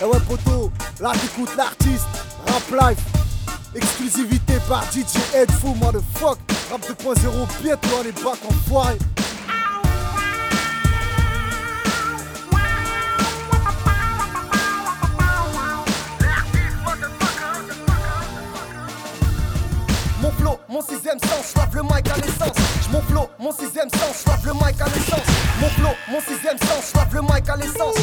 Et ouais, poto, là t'écoutes l'artiste, rap life. Exclusivité par DJ Headful, motherfuck. Rap 2.0, pied, toi, on est back en foire. Mon flow, mon sixième sens, je le mic à l'essence. Mon flow, mon sixième sens, je le mic à l'essence. Mon flow, mon sixième sens, je le mic à l'essence.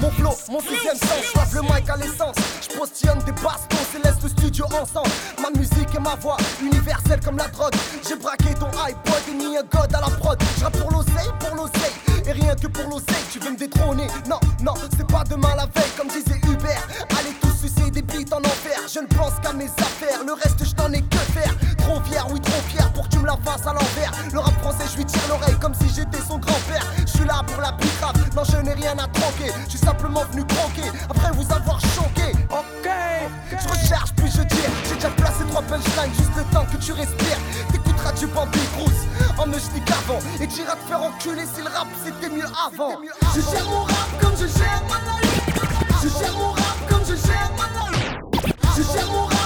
Mon flow, mon sixième sens, je le mic à l'essence. Je postillonne des bastos et laisse le studio ensemble. Ma musique et ma voix, universelle comme la drogue. J'ai braqué ton iPod et mis un god à la prod. Je pour l'oseille, pour l'oseille. Et rien que pour l'oseille, tu veux me détrôner. Non, non, c'est pas demain la veille, comme disait Hubert. Allez tous en enfer. Je ne pense qu'à mes affaires, le reste je n'en ai que faire. Trop fier, oui, trop fier pour que tu me la fasses à l'envers. Le rap français, je lui tire l'oreille comme si j'étais son grand-père. Je suis là pour la plus grave, non, je n'ai rien à troquer. Je suis simplement venu croquer après vous avoir choqué. Ok, je recherche puis je dis J'ai déjà placé trois punchlines, juste le temps que tu respires. T'écouteras du Bambi Bruce en me schnick avant. Et tu iras te faire enculer si le rap c'était mieux avant. Je gère mon rap comme je gère ma. Je gère mon rap comme je gère ma. Je gère mon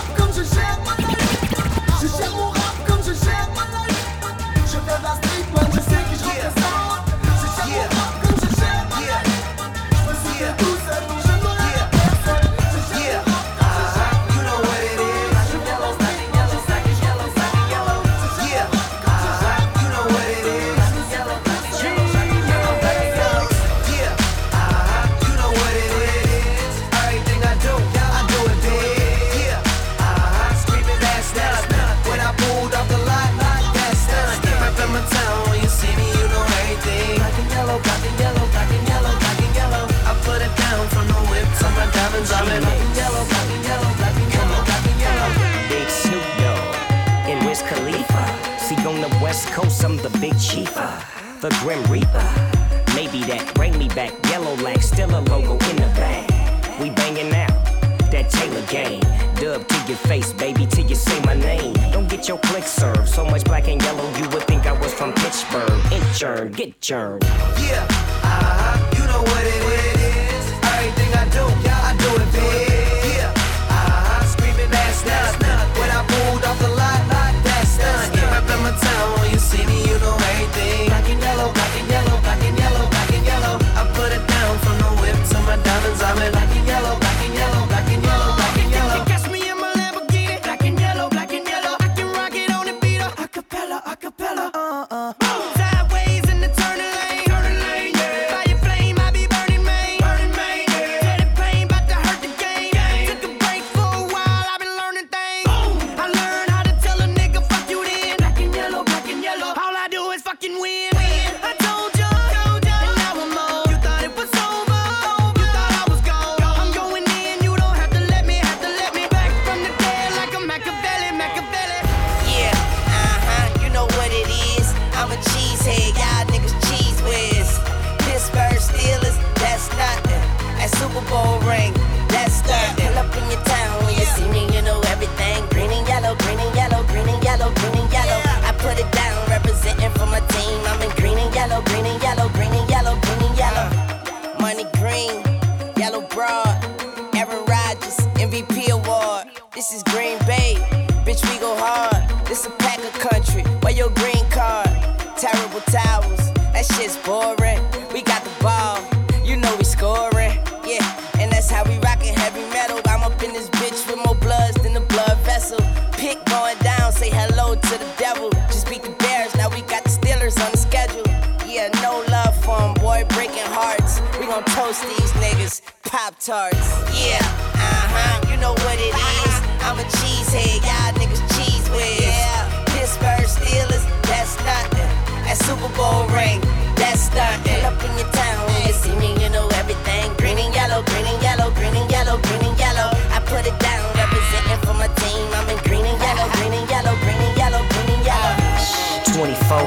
back. Yellow like still a logo in the bag. We banging out that Taylor game. Dub to your face, baby, till you say my name. Don't get your click served. So much black and yellow, you would think I was from Pittsburgh. Inchurn, get churned. Yeah, uh-huh, you know what it is. Everything I do, I do it big. Yeah, uh-huh, screaming that's not when I pulled off the lot. That's not yeah, rap in my town. coming like you. This is Green Bay, bitch, we go hard. This a pack of country, where your green card? Terrible towels, that shit's boring. We got the ball, you know we scoring. Yeah, and that's how we rockin' heavy metal. I'm up in this bitch with more bloods than the blood vessel. Pick going down, say hello to the devil. Just beat the Bears, now we got the Steelers on the schedule. Yeah, no love for 'em, boy, breaking hearts. We gon' toast these niggas, Pop Tarts. Yeah, uh Super Bowl ring, that's. Up in your town when you see me, you know everything. Green and yellow, green and yellow, green and yellow, green and yellow. I put it down, representing for my team. I'm in green and yellow, green and yellow, green and yellow, green and yellow. 24,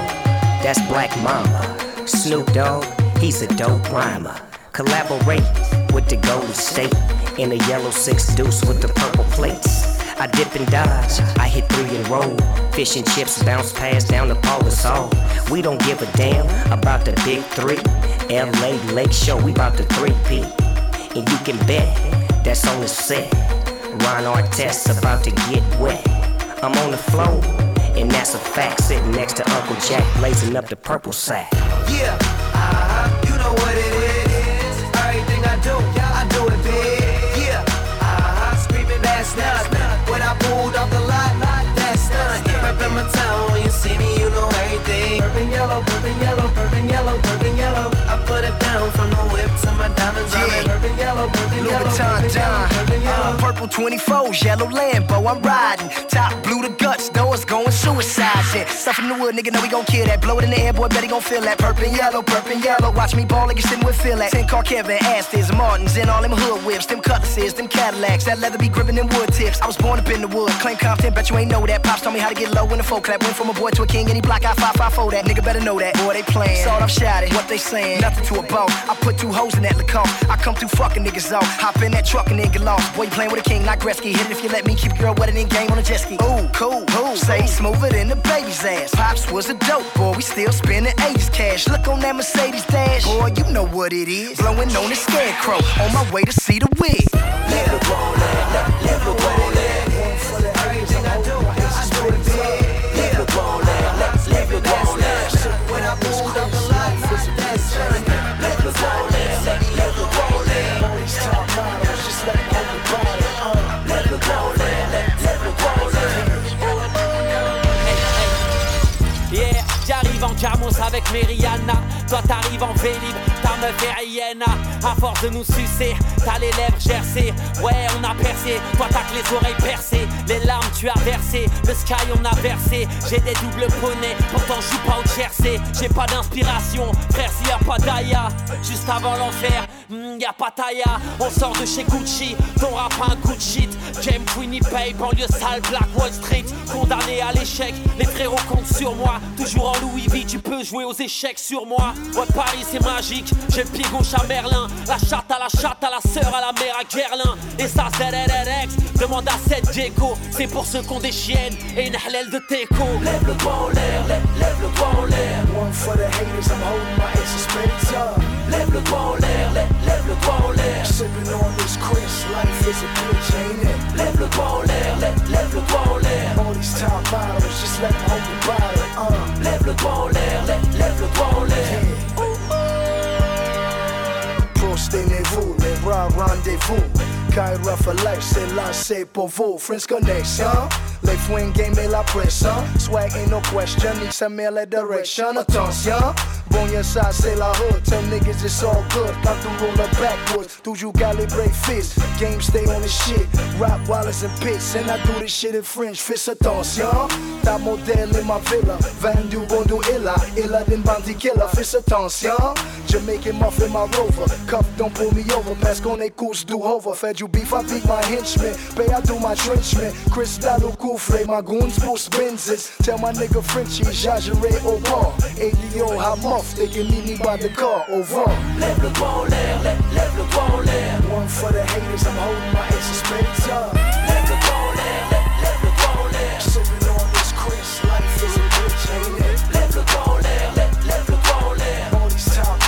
that's Black Mama. Snoop Dogg, he's a dope rhymer. Collaborate with the Golden State in a yellow six deuce with the purple plates. I dip and dodge, I hit three and roll. Fish and chips bounce past down the Paul Gasol. We don't give a damn about the big three. LA Lake Show, we about the 3P. And you can bet that's on the set. Ron Artest about to get wet. I'm on the floor, and that's a fact. Sitting next to Uncle Jack, blazing up the purple sack. Yeah, yellow, purple yellow, purple yellow, purple yellow. I put it down from the whip my diamonds. Yeah. Purple yellow, purple yellow, purple yellow. Uh, purple 24s, yellow Lambo, I'm riding. Top blue the guts, doors going suicide shit. Stuff in the wood, nigga, know we gon' kill that. Blow it in the air, boy, bet he gon' feel that. Purple and yellow, purple and yellow. Watch me ball like you sitting with Phil at. 10 car Kevin, Astons, Martins, and all them hood whips, them cutlasses, them Cadillacs. That leather be gripping them wood tips. I was born up in the wood, claim Compton, bet you ain't know that. Pops told me how to get low in the folk clap. Went from a boy to a king, any block I 554 that. Nigga better know that. Boy, they playin'. Sawed off shouted, what they saying? Nothing to a bone. I put two hoes in that I come through fucking niggas off. Hop in that truck and then get lost. Boy, you playin' with a king, not Gretzky. Hit it if you let me keep girl wetter in game on a jet ski. Ooh, cool, cool. Say smoother than the baby's ass. Pops was a dope boy, we still spending 80s cash. Look on that Mercedes dash. Boy, you know what it is. Blowing on the scarecrow. On my way to see the wig. T'arrives en Vélib, meuf est hyène. À force de nous sucer, t'as les lèvres gercées. Ouais, on a percé, toi t'as que les oreilles percées. Les larmes tu as versé, le sky on a versé. J'ai des doubles poneys, pourtant je suis pas au Jersey. J'ai pas d'inspiration, frère s'il y a pas d'Aya. Juste avant l'enfer, hmm, y a pas. On sort de chez Gucci, ton rap un coup de shit. Game Winnipeg, banlieue sale, Black Wall Street. Condamné à l'échec, les frérots comptent sur moi. Toujours en Louis V, tu peux jouer aux échecs sur moi. Ouais, Paris c'est magique, j'ai gauche à Merlin. La chatte à la chatte, à la sœur, à la mère, à Guerlain. Et ça, ZRRX, demande à cette Diego. C'est pour ceux qui ont des chiennes et une halal de teco. Lève le doigt en l'air, lève, lève le doigt en l'air. One for the haters, I'm holding my ace up. Lève le doigt en l'air, lève, lève le doigt en l'air. Sipping on this Chris, life is a bitch, ain't it? Lève le doigt en l'air, lève, lève le doigt en l'air. All these top models, just let them hold the bottle. Uh. Lève le doigt en l'air, lève, rendez-vous. Kyra for life, c'est là, c'est pour vous. Friends connection, les fouines game et la pression. Swag ain't no question, need some mail at direction. Attention, bon y'a ça, c'est la hood. Tell niggas it's all good. Quand tu roller backwards, toujours calibré fist. Game stay on the shit. Rap Wallace and Pitts, and I do this shit in French. Fist attention, ta modèle in my villa. Vendu bondu illa, illa din bandit killer. Fist attention, Jamaican muffin my rover. Cup don't pull me over, parce qu'on est course du hover. Fed you beef, I beat my henchmen. Pay, I do my trenchman. Chris au coufre, my goons boost Benzes. Tell my nigga Frenchie, j'agerai au bord. ADO, how muff, they me by the car, au vent. Lève le doigt en l'air, lève, lève le doigt en l'air. One for the haters, I'm holding my ace of spades up. Lève le doigt en l'air, lève, lève le doigt en l'air. Sipping on this Chris, life is a bitch, ain't it? Lève le doigt en l'air, lève, lève le doigt en l'air. All these top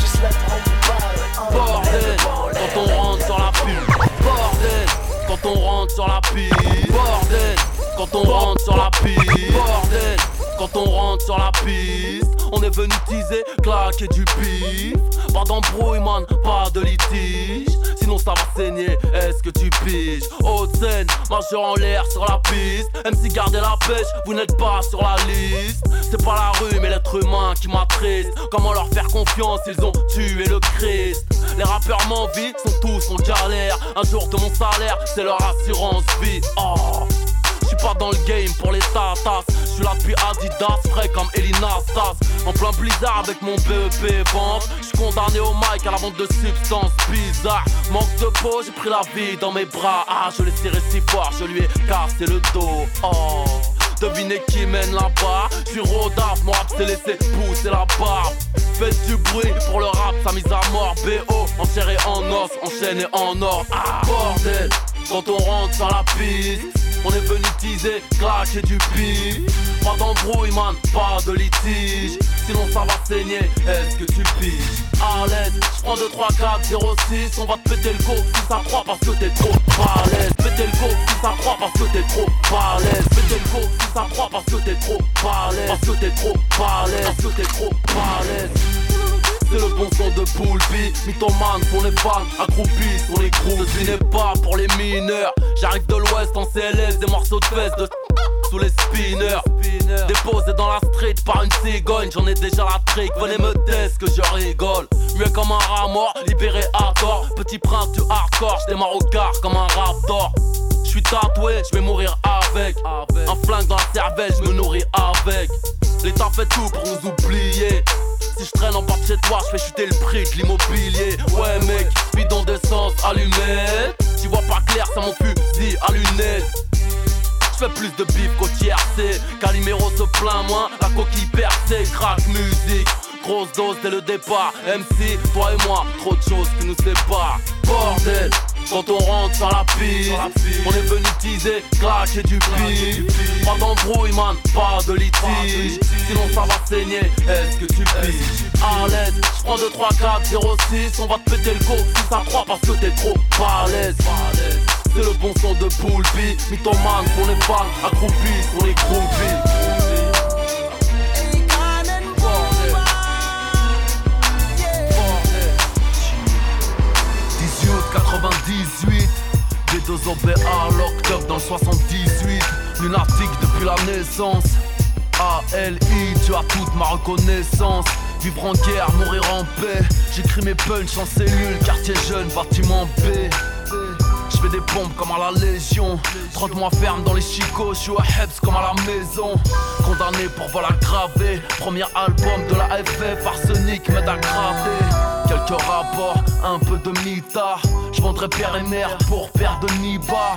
just let them hold the bottle. Uh. Bordel, quand on rentre sur la piste. Bordel, quand on rentre sur la piste. Bordel, quand on rentre sur la piste. Bordel, quand on rentre sur la piste. Est venu teaser, claquer du bif. Pas d'embrouille, man, pas de litige. Sinon ça va saigner, est-ce que tu piges? Haute scène, majeur en l'air sur la piste. MC gardez la pêche, vous n'êtes pas sur la liste. C'est pas la rue, mais l'être humain qui m'attriste. Comment leur faire confiance, ils ont tué le Christ. Les rappeurs m'envient, sont tous en galère. Un jour de mon salaire, c'est leur assurance vie. Oh. Pas dans le game pour les tatas. Je suis là depuis Adidas, frais comme Elina Stas. En plein blizzard avec mon BEP vente. Je suis condamné au mic à la vente de substances bizarres. Manque de peau, j'ai pris la vie dans mes bras. Ah, je l'ai serré si fort, je lui ai cassé le dos. Oh. Devinez qui mène là-bas Je suis Rodaf, mon rap s'est laissé pousser la barbe Faites du bruit pour le rap, sa mise à mort BO, enserré en os, enchaîné en or Ah bordel, quand on rentre sur la piste On est venu teaser, claquer du pif. Pas d'embrouille, man, pas de litige. Sinon ça va saigner, est-ce que tu piges? À l'aise, j'prends 2, 3, 4, 0, 6. On va te péter le go si ça croit parce que t'es trop balèze. Péter le go si ça croit parce que t'es trop balèze. Péter le go si ça croit parce que t'es trop balèze. Parce que t'es trop balèze. Parce que t'es trop balèze. C'est le bon son de Poulpi Mythomane pour les fans Accroupis sur les crews Ce n'est pas pour les mineurs. J'arrive de l'ouest en CLS Des morceaux de fesses de sous les spinners. Déposé dans la street par une cigogne J'en ai déjà la trick Venez me test que je rigole. Mieux comme un rat mort Libéré à tort. Petit prince du hardcore J'démarre au car comme un raptor. Je suis tatoué, je vais mourir avec. Un flingue dans la cervelle, je me nourris avec. L'État fait tout pour nous oublier. Si je traîne en bas de chez toi, je fais chuter le prix de l'immobilier. Ouais, mec, bidon d'essence allumé. Tu vois pas clair, ça mon fusil à lunettes. Je fais plus de bif qu'au tiercé. Calimero se plaint moins, la coquille percée, crack musique. Grosse dose dès le départ. MC, toi et moi, trop de choses qui nous séparent. Bordel, quand on rentre sur la piste, on est venu teaser, claquer du pif. Pas d'embrouille, man, pas de litige. Sinon ça va saigner, est-ce que tu piges À l'aise, j'prends 2, 3, 4, 0, 6. On va te péter le go si ça croit parce que t'es trop balèze. C'est le bon son de Poulpi, mythomane pour les fans, accroupis pour les groupies. 98 G2 OBA, locked up dans 78 Lunatique depuis la naissance. ALI, tu as toute ma reconnaissance. Vivre en guerre, mourir en paix. J'écris mes punchs en cellule, quartier jeune, bâtiment B. Je fais des pompes comme à la Légion. 30 mois ferme dans les chicots, je suis à Hebs comme à la maison. Condamné pour vol aggravé. Premier album de la FF, arsenic m'aide à graver Quelques rapports, un peu de mita. Je vendrai père et mère pour père de Niba.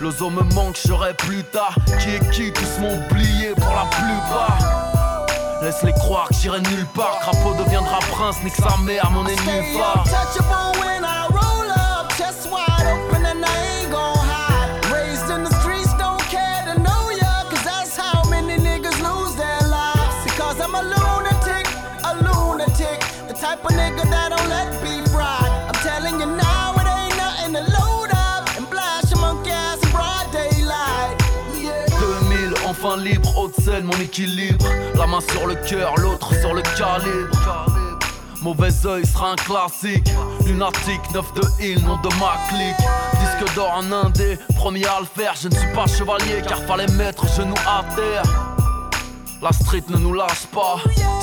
L'ozo me manque, j'aurai plus tard. Qui est qui, tous m'ont oublié pour la plupart? Laisse-les croire que j'irai nulle part. Crapaud deviendra prince, nique sa mère, mon ennemi va mon équilibre. La main sur le cœur, l'autre sur le calibre. Mauvais oeil sera un classique. Lunatique, 9 de Hill, nom de ma clique. Disque d'or en indé, premier à le faire. Je ne suis pas chevalier car fallait mettre genou à terre. La street ne nous lâche pas,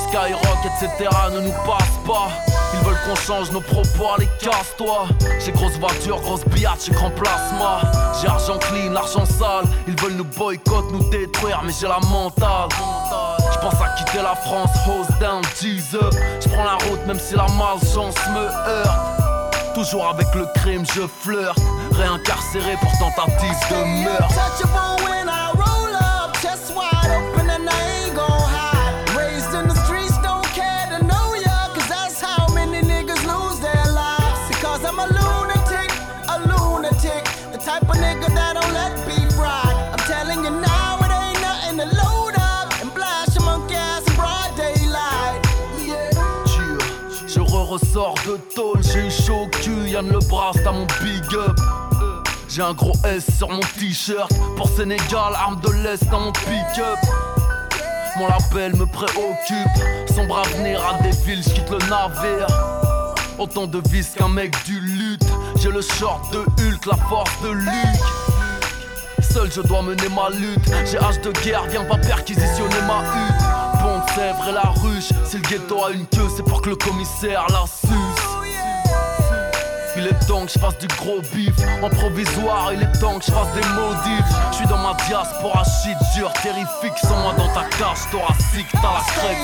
Skyrock, etc. ne nous passe pas. Veulent qu'on change nos propos, allez casse-toi. J'ai grosse voiture, grosse billard, j'ai grand plasma. J'ai argent clean, l'argent sale. Ils veulent nous boycott, nous détruire, mais j'ai la mentale. Je pense à quitter la France, hose down, Jesus. Je prends la route même si la malchance me heurte. Toujours avec le crime, je flirte. Réincarcéré pour tentative de meurtre. Sors de tôle, j'ai eu chaud au cul, Yann le bras à mon big up. J'ai un gros S sur mon t-shirt, pour Sénégal, arme de l'Est dans mon pick-up. Mon label me préoccupe, sombre avenir à des villes, j'quitte le navire. Autant de vis qu'un mec du lutte, j'ai le short de Hulk, la force de Luke. Seul je dois mener ma lutte, j'ai âge de guerre, viens pas perquisitionner ma hutte. Sèvres et la ruche. Si le ghetto a une queue, c'est pour que le commissaire la suce. Il est temps que je fasse du gros bif En provisoire, il est temps que je fasse des modifs Je suis dans ma diaspora shit dur, terrifique Sans moi dans ta cage thoracique, t'as la crée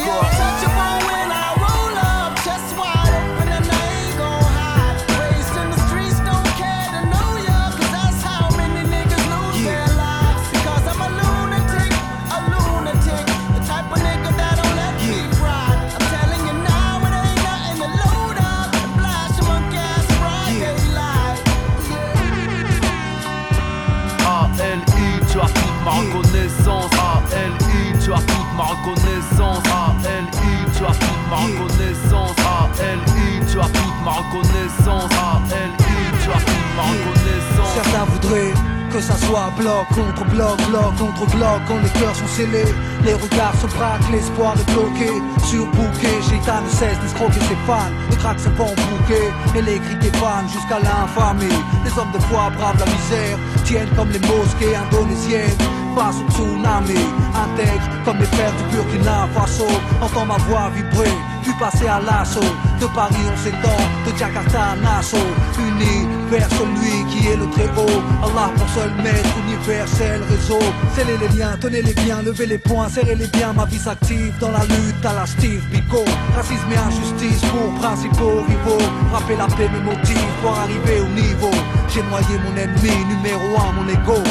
bloc contre bloc, bloc contre bloc, quand les cœurs sont scellés, les regards se braquent, l'espoir est bloqué, surbooké, Gita ne cesse d'escroquer ses fans, les tracks se font bouquet, et les cris des fans jusqu'à l'infamie, les hommes de foi bravent la misère, tiennent comme les mosquées indonésiennes, face au tsunami, intègre comme les frères du Burkina Faso, entend ma voix vibrer, puis passer à l'assaut, de Paris on s'étend, de Jakarta à Nassau, unis vers celui qui est le très haut, Allah pour seul maître universel réseau, scellez les liens, tenez les biens, levez les poings, serrez les biens, ma vie s'active dans la lutte à la Steve Biko, racisme et injustice pour principaux rivaux, frapper la paix me motive pour arriver au niveau, j'ai noyé mon ennemi numéro un, mon ego.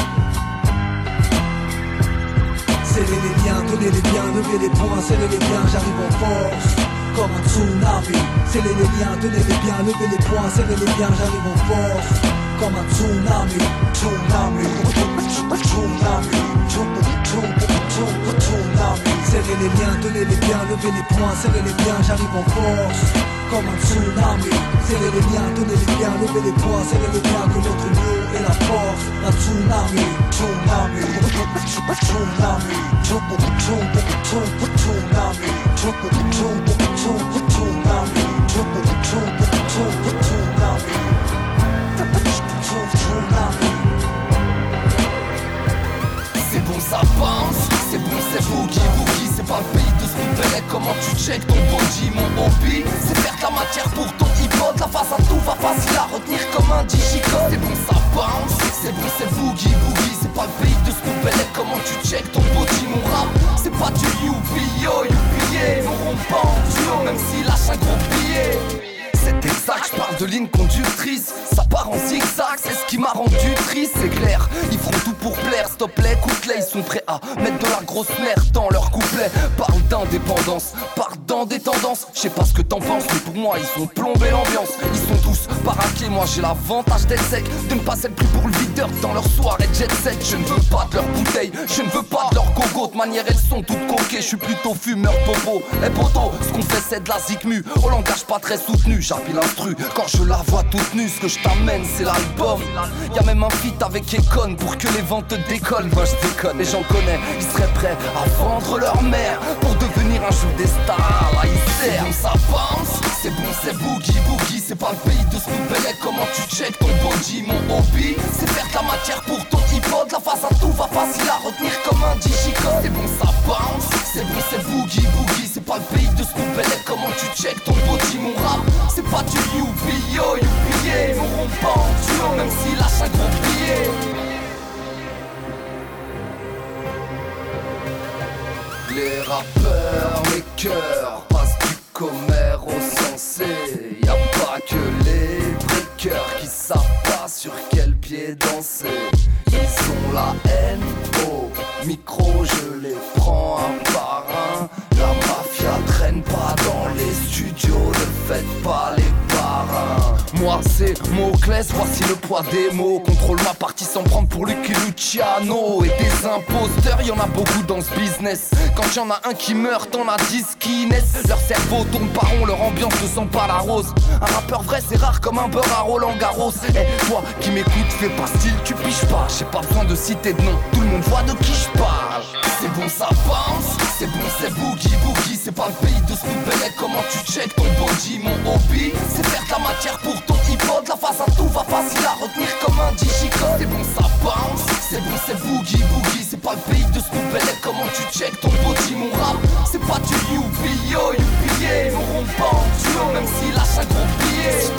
Serrez les liens, tenez les biens, levez les poings, serrez les biens, j'arrive en force comme un tsunami. Serrez les liens, tenez les biens, levez les poings, serrez les biens, j'arrive en force comme un tsunami. Tsunami, tsunami, tsunami. Serrez les liens, tenez les biens, levez les poings, serrez les biens, j'arrive en force comme un tsunami. Serrez les liens, tenez les biens, levez les poings, serrez les biens, que notre union est la force. Un tsunami, tsunami, tsunami, tsunami, check ton body, mon hobby. C'est faire de la matière pour ton hip-hop La face à tout va facile à retenir comme un digicode. C'est bon, ça bounce, c'est bon, c'est boogie, boogie C'est pas le pays de ce Comment tu check ton body, mon rap? C'est pas du youpi, yo, youpi, mon rond duo Même s'il lâche un gros billet. C'est exact, je parle de ligne conductrice. Ça part en zigzag, c'est ce qui m'a rendu triste, c'est clair Ils feront tout pour plaire, stop les couplets Ils sont prêts à mettre de la grosse merde dans leur couplet. Parle d'indépendance, parle des Je sais pas ce que t'en penses, mais pour moi ils ont plombé l'ambiance Ils sont tous baraqués, moi j'ai l'avantage d'être sec. De ne pas être plus pour le leader dans leur soirée jet set. Je ne veux pas de leur bouteille, je ne veux pas de leur gogo. De manière elles sont toutes coquées, je suis plutôt fumeur popo Eh poto, ce qu'on fait c'est de la zigmu Au langage pas très soutenu, j'appuie l'instru. Quand je la vois toute nue, ce que je t'amène c'est l'album. Y'a même un feat avec Econ pour que les ventes décollent. Moi je déconne et j'en connais, ils seraient prêts à vendre leur mère Pour devenir un jour des stars, là ils servent Ça bounce, c'est bon c'est boogie boogie C'est pas le pays de Snoop comment tu check ton body Mon hobby, c'est faire la matière pour pied Moi c'est Moclès, voici le poids des mots. Contrôle ma partie sans prendre pour Lucky Luciano. Et des imposteurs, y en a beaucoup dans ce business. Quand y en a un qui meurt, t'en as dix qui naissent. Leur cerveau tourne pas rond, leur ambiance ne sent pas la rose. Un rappeur vrai c'est rare comme un beurre à Roland Garros. Eh toi qui m'écoutes, fais pas style, tu piches pas. J'ai pas besoin de citer de nom, tout le monde voit de qui je parle. C'est bon ça bounce, c'est bon c'est boogie boogie C'est pas le pays de Snoop comment tu check ton body Mon hobby, c'est faire de la matière pour ton hip-hop La face à tout va facile à retenir comme un digicode. C'est bon ça bounce, c'est bon c'est boogie boogie C'est pas le pays de Snoop comment tu check ton body Mon rap, c'est pas du youpi yo youpi yeah Mon rond duo même s'il lâche un gros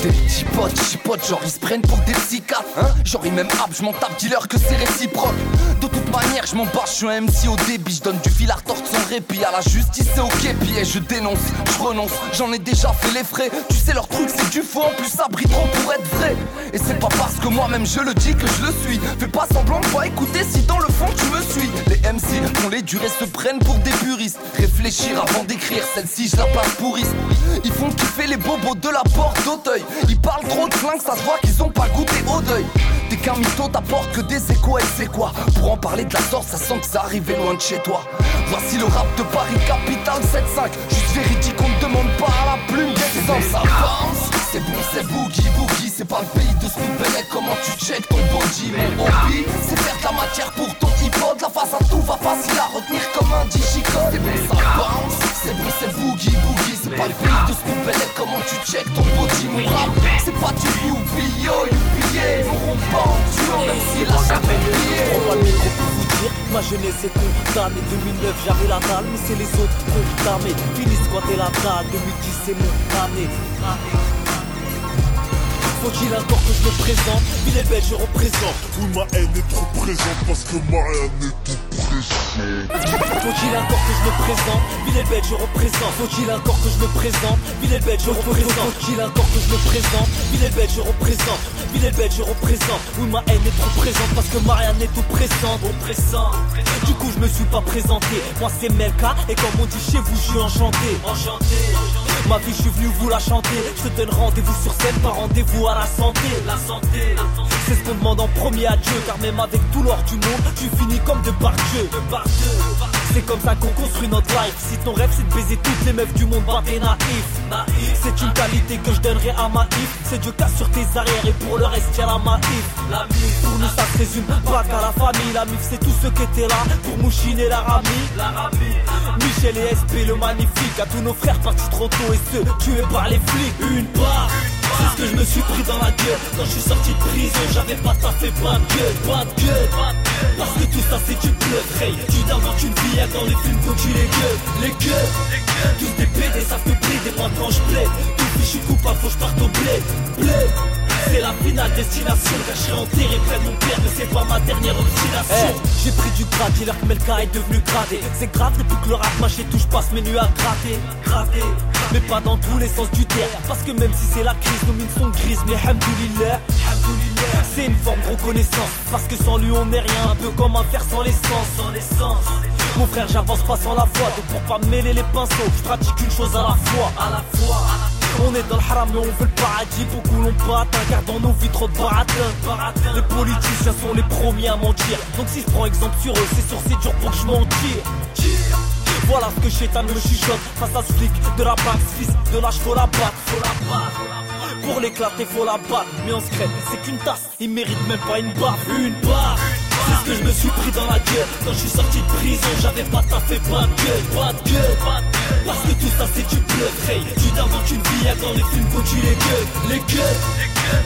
tes petits potes chipotent genre ils se prennent pour des psychiatres hein. Genre ils m'aiment je m'en tape dis-leur que c'est réciproque. De toute manière je m'en bats, je suis un MC au débit Je donne du fil à retordre sans répit À la justice c'est ok puis eh, je dénonce, je renonce J'en ai déjà fait les frais. Tu sais leur truc c'est du faux en plus ça brille trop pour être vrai. Et c'est pas parce que moi-même je le dis que je le suis. Fais pas semblant de pas écouter si dans le fond tu me suis. Les MC dont les durées se prennent pour des puristes. Réfléchir avant d'écrire celle-ci je la place pourriste Ils font kiffer les bobos de la porte d'Auteuil Ils parlent trop de flingue ça se voit qu'ils ont pas goûté au deuil. T'es qu'un mytho t'apporte que des échos elle sait quoi. Pour en parler de la sorte ça sent que ça arrivait loin de chez toi. Voici le rap de Paris Capital 7-5 Juste véridique on ne demande pas à la plume d'exemple Ça bounce C'est bon, c'est boogie, boogie, c'est pas le pays de Snoop Comment tu check ton body Mon hobby, c'est faire de la matière pour ton hip-hop La face à tout va facile à retenir comme un digicode. C'est bon, ça bounce, c'est bon, c'est boogie, boogie. C'est pas le pays de Snoop Comment tu check ton body Mon rap, c'est pas du en duo, même si la chape est Prends pas le micro pour vous dire, ma jeunesse est condamnée 2009 j'avais la dalle, mais c'est les autres qui condamnés Fini squatter la dalle, 2010 c'est mon année. Faut-il encore que je me présente. Il est belle, je représente. Oui, ma haine est trop présente parce que ma haine est tout présente Faut-il encore que je me présente Il est belle, je représente. Faut-il encore que je me présente Il est belle, je représente. Faut-il encore que je me présente Il est belle, je représente. Il est belle, je représente. Oui, ma haine est trop présente parce que Marianne est oppressante. Oppressante Du coup, je me suis pas présenté. Moi, c'est Melka et comme on dit chez vous, je suis enchanté Enchanté Ma vie, je suis venu vous la chanter. Je te donne rendez-vous sur scène, pas rendez-vous à la santé. La santé, c'est ce qu'on demande en premier à Dieu. Car même avec tout l'or du monde, tu finis comme de par Dieu. C'est comme ça qu'on construit notre life. Si ton rêve c'est de baiser toutes les meufs du monde, bah t'es naïf. C'est une qualité que je donnerai à ma if. C'est Dieu casse sur tes arrières et pour le reste y'a la maïf. La mif, pour nous ça se résume pas qu'à la famille. La mif c'est tous ceux qui étaient là pour mouchiner la rami. La Michel et SP le magnifique. À tous nos frères partis trop tôt et ceux tués par les flics. Une part. C'est ce que je me suis pris dans la gueule Quand je suis sorti de prison J'avais pas taffé pas de gueule Pas de gueule Parce que tout ça c'est du bluff Hey Tu t'inventes une vie dans les films quand tu les gueules Les gueules Tous des PD savent que des moi quand je plaide Tout fichu coupable faut que je parte au c'est la finale destination. Caché en terre et près de mon père Mais c'est pas ma dernière obstination. Hey, J'ai pris du j'ai l'air que Melka est devenu gradé C'est grave depuis que le rap mâché touche passe mes nuits à gratter Gratter. Mais pas dans tous les sens du terme. Parce que même si c'est la crise, nos mines sont grises Mais hamdoulillah, c'est une forme de reconnaissance. Parce que sans lui on n'est rien. Un peu comme un fer sans l'essence. Sans l'essence. Mon frère j'avance pas sans la foi. Donc pour pas mêler les pinceaux Je pratique une chose à la fois. À la fois on est dans le haram mais on veut le paradis. Beaucoup l'ont pas atteint dans nos vies trop de baratins Les politiciens sont les premiers à mentir. Donc si je prends exemple sur eux c'est sûr c'est dur pour que je m'en tire. Voilà ce que Chétan me chuchote face à ce flic de la bague, fils de faut la battre, faut la battre. Pour l'éclater, faut la battre, mais en secret, c'est qu'une tasse, il mérite même pas une baffe, une baffe. C'est ce que je me suis pris dans la gueule. Quand je suis sorti de prison j'avais pas taffé pas de gueule Pas de gueule Parce que tout ça c'est du bluff Hey tu t'inventes une vie dans les films quand tu les gueules Les gueules.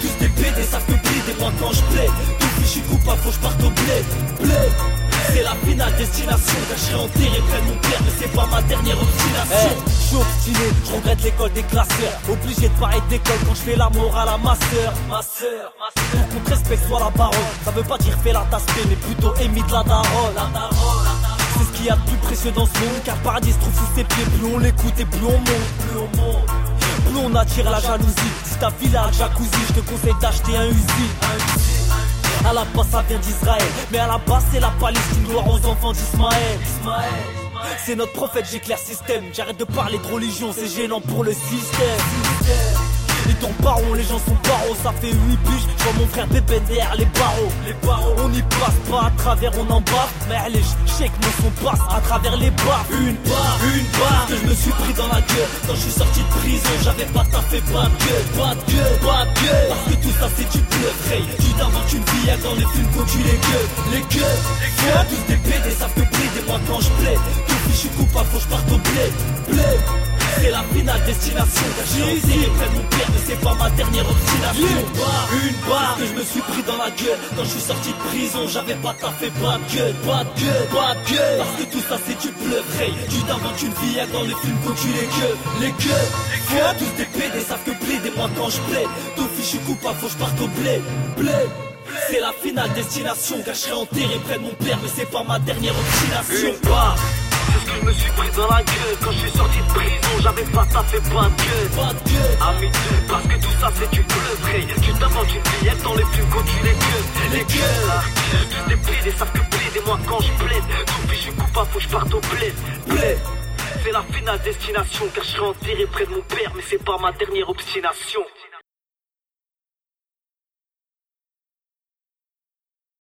Tous des PD savent que moi quand je plais Tout suis coupable faut que je parte au blé Blé c'est la finale destination. Caché en terre et près de mon père Mais c'est pas ma dernière obstination. Hey, Je suis obstiné, je regrette l'école des classeurs Obligé de parler d'école quand je fais la morale à ma soeur Ma soeur, Pour qu'on te respecte soit la parole. Ça veut pas dire fais la tasse mais plutôt émis de la daronne. La daronne c'est ce qu'il y a de plus précieux dans ce monde Car paradis se trouve sous ses pieds. Plus on l'écoute et plus on monte. Plus on monte. Plus on attire la jalousie. Si ta villa jacuzzi Je te conseille d'acheter un Uzi. Un Uzi à la base ça vient d'Israël. Mais à la base c'est la Palestine. Gloire aux enfants d'Ismaël. C'est notre prophète j'éclaire système. J'arrête de parler de religion c'est gênant pour le système les temps barons, les gens sont barreaux, ça fait 8 piges, je mon frère bébé derrière les barreaux. Les barreaux, on n'y passe pas à travers, on en bat. Mais allez, check mon son passe à travers les barres. Une barre, une barre, que je me suis pris dans la gueule. Quand je suis sorti de prison, j'avais pas taffé, pas de gueule, pas de gueule, pas de gueule. Parce que tout ça c'est du bluff, hey. Tu t'inventes une vie dans les films quand tu les gueules, les gueules. Faut tous des PD, savent que des moi quand je plais. Tout suis coupable, faut que je parte au blé, blé. C'est la finale destination. J'ai usé près de mon père mais c'est pas ma dernière obstination. Une barre, une barre que je me suis pris dans la gueule. Quand je suis sorti de prison j'avais pas taffé. Pas de gueule Pas de gueule, pas de gueule. Parce que tout ça c'est du bluff hey. Tu t'inventes une vie dans les films quand tu les gueules. Les gueules, faut tous des PD savent que des moi quand je plais. Tout fichu coupable faut que je parte au blé, blé. C'est la finale destination. Serai enterré près de mon père Mais c'est pas ma dernière obstination. Une barre je me suis pris dans la gueule. Quand je suis sorti de prison J'avais pas ça fait pas de gueule. Pas de Ami Parce que tout ça c'est du hey. Tu t'inventes une fillette dans les quand tu les gueules. Les gueules. Tous des plis, savent que des moi quand je plaide Tout je suis coupable faut que je parte au bled. Bled. C'est la finale destination car je serai enterré près de mon père mais c'est pas ma dernière obstination